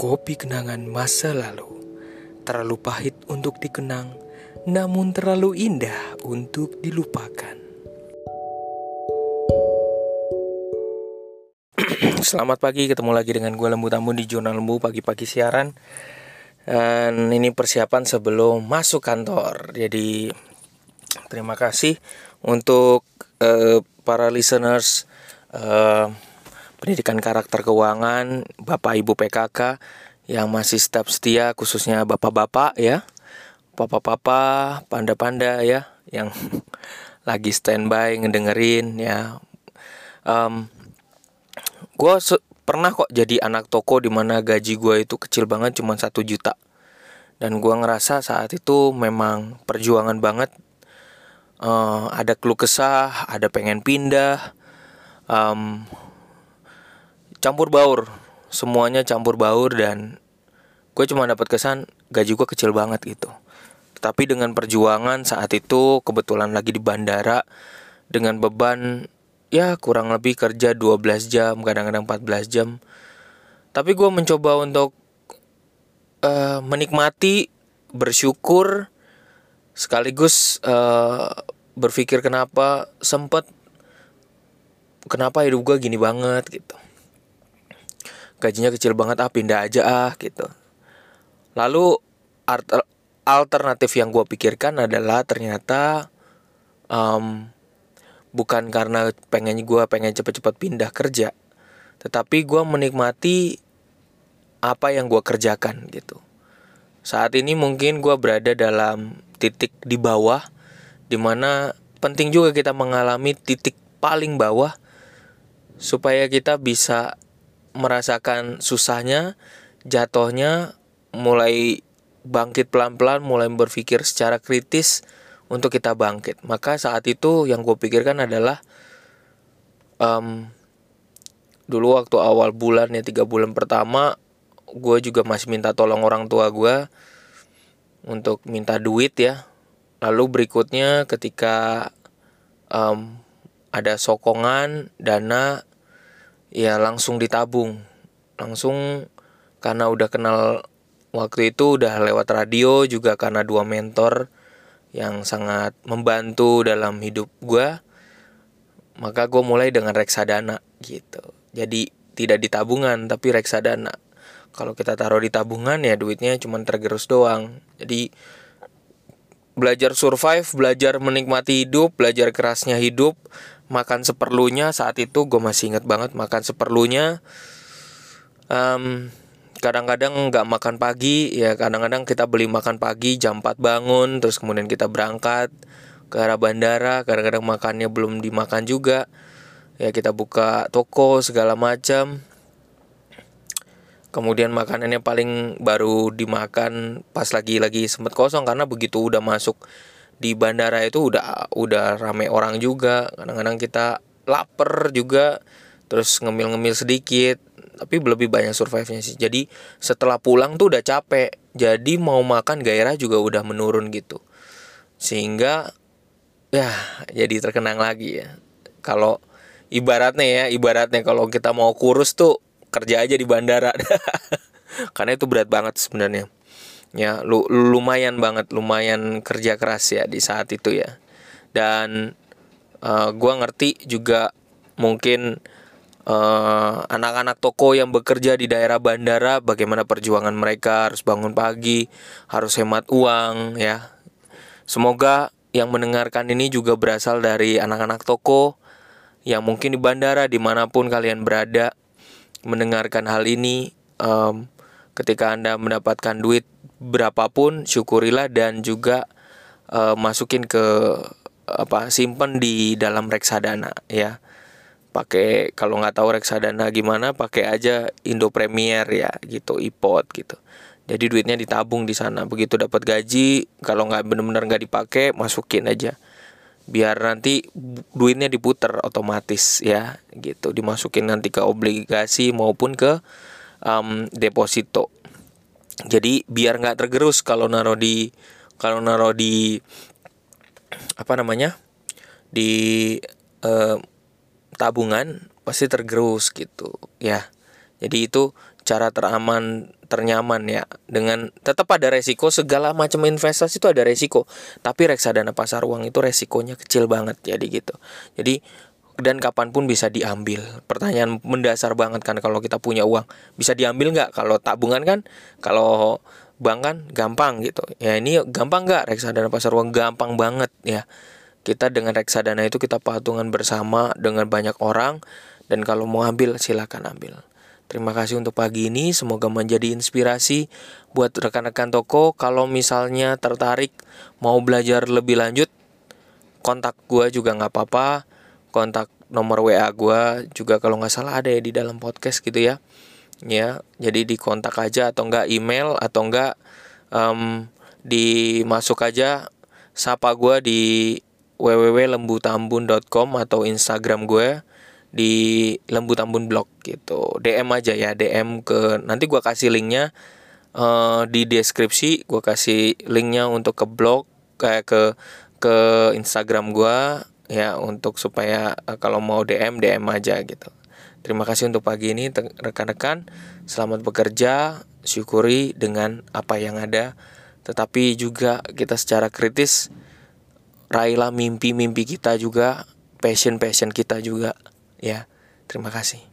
Kopi kenangan masa lalu. Terlalu pahit untuk dikenang Namun terlalu indah untuk dilupakan. Selamat pagi, ketemu lagi dengan gue Lembu Tamu di Jurnal Lembu pagi-pagi siaran. Dan ini persiapan sebelum masuk kantor. Jadi terima kasih untuk uh, para listeners uh, pendidikan karakter keuangan Bapak Ibu PKK yang masih tetap setia khususnya bapak-bapak ya. Papa-papa panda-panda ya yang lagi standby ngedengerin ya. Um, gue pernah kok jadi anak toko di mana gaji gue itu kecil banget cuma satu juta. Dan gue ngerasa saat itu memang perjuangan banget. Uh, ada keluh kesah ada pengen pindah. Um, campur baur. Semuanya campur baur dan gue cuma dapat kesan gaji gue kecil banget gitu. Tapi dengan perjuangan saat itu kebetulan lagi di bandara dengan beban ya kurang lebih kerja 12 jam kadang-kadang 14 jam. Tapi gue mencoba untuk uh, menikmati bersyukur sekaligus uh, berpikir kenapa sempet kenapa hidup gue gini banget gitu gajinya kecil banget ah pindah aja ah gitu. Lalu alternatif yang gue pikirkan adalah ternyata um, bukan karena pengen gue pengen cepet-cepet pindah kerja tetapi gue menikmati apa yang gue kerjakan gitu. Saat ini mungkin gue berada dalam titik di bawah di mana penting juga kita mengalami titik paling bawah supaya kita bisa merasakan susahnya, jatuhnya, mulai bangkit pelan-pelan, mulai berpikir secara kritis untuk kita bangkit. Maka saat itu yang gue pikirkan adalah um, dulu waktu awal bulan ya tiga bulan pertama, gue juga masih minta tolong orang tua gue untuk minta duit ya. Lalu berikutnya ketika um, ada sokongan dana ya langsung ditabung. Langsung karena udah kenal waktu itu udah lewat radio juga karena dua mentor yang sangat membantu dalam hidup gue maka gue mulai dengan reksadana gitu. Jadi tidak di tabungan tapi reksadana. Kalau kita taruh di tabungan ya duitnya cuma tergerus doang. Jadi belajar survive belajar menikmati hidup belajar kerasnya hidup makan seperlunya saat itu gue masih inget banget makan seperlunya. Um, kadang-kadang nggak makan pagi ya kadang-kadang kita beli makan pagi jam 4 bangun terus kemudian kita berangkat ke arah bandara kadang-kadang makannya belum dimakan juga. Ya kita buka toko segala macam. Kemudian makanannya paling baru dimakan pas lagi lagi sempet kosong karena begitu udah masuk di bandara itu udah udah rame orang juga. Kadang-kadang kita lapar juga terus ngemil-ngemil sedikit tapi lebih banyak survive-nya sih. Jadi setelah pulang tuh udah capek. Jadi mau makan gairah juga udah menurun gitu. Sehingga ya jadi terkenang lagi ya. Kalau ibaratnya ya ibaratnya kalau kita mau kurus tuh kerja aja di bandara. Karena itu berat banget sebenarnya ya lu, lumayan banget lumayan kerja keras ya di saat itu ya. Dan uh, gua ngerti juga mungkin eh, anak-anak toko yang bekerja di daerah bandara bagaimana perjuangan mereka harus bangun pagi harus hemat uang ya. Semoga yang mendengarkan ini juga berasal dari anak-anak toko yang mungkin di bandara di mana pun kalian berada mendengarkan hal ini um, ketika anda mendapatkan duit berapapun syukurilah dan juga uh, masukin ke apa simpen di dalam reksadana ya. Pakai kalau nggak tahu reksadana gimana pakai aja Indo Premier ya gitu ipot gitu. Jadi duitnya ditabung di sana. Begitu dapat gaji kalau nggak benar-benar nggak dipakai masukin aja. Biar nanti duitnya diputar otomatis ya gitu. Dimasukin nanti ke obligasi maupun ke um, deposito jadi biar nggak tergerus kalau naruh di kalau naruh di apa namanya di eh, tabungan pasti tergerus gitu ya. Jadi itu cara teraman ternyaman ya. Dengan tetap ada resiko segala macam investasi itu ada resiko. Tapi reksadana pasar uang itu resikonya kecil banget jadi gitu. Jadi dan kapan pun bisa diambil. Pertanyaan mendasar banget kan kalau kita punya uang. Bisa diambil nggak? Kalau tabungan kan? Kalau bank kan? Gampang gitu. Ya ini gampang nggak? Reksadana pasar uang gampang banget ya. Kita dengan reksadana itu kita patungan bersama dengan banyak orang. Dan kalau mau ambil silakan ambil. Terima kasih untuk pagi ini, semoga menjadi inspirasi buat rekan-rekan toko. Kalau misalnya tertarik mau belajar lebih lanjut, kontak gue juga nggak apa-apa. Kontak nomor WA gue juga kalau nggak salah ada ya di dalam podcast gitu ya. Ya, jadi di kontak aja atau enggak email atau enggak um, dimasuk aja sapa gue di www.lembutambun.com atau Instagram gue di Lembu Tambun Blog gitu. DM aja ya DM ke nanti gue kasih linknya uh, di deskripsi. Gue kasih linknya untuk ke blog kayak ke ke Instagram gue ya untuk supaya uh, kalau mau DM DM aja gitu. Terima kasih untuk pagi ini rekan-rekan. Selamat bekerja syukuri dengan apa yang ada. Tetapi juga kita secara kritis raihlah mimpi-mimpi kita juga passion-passion kita juga Ya, terima kasih.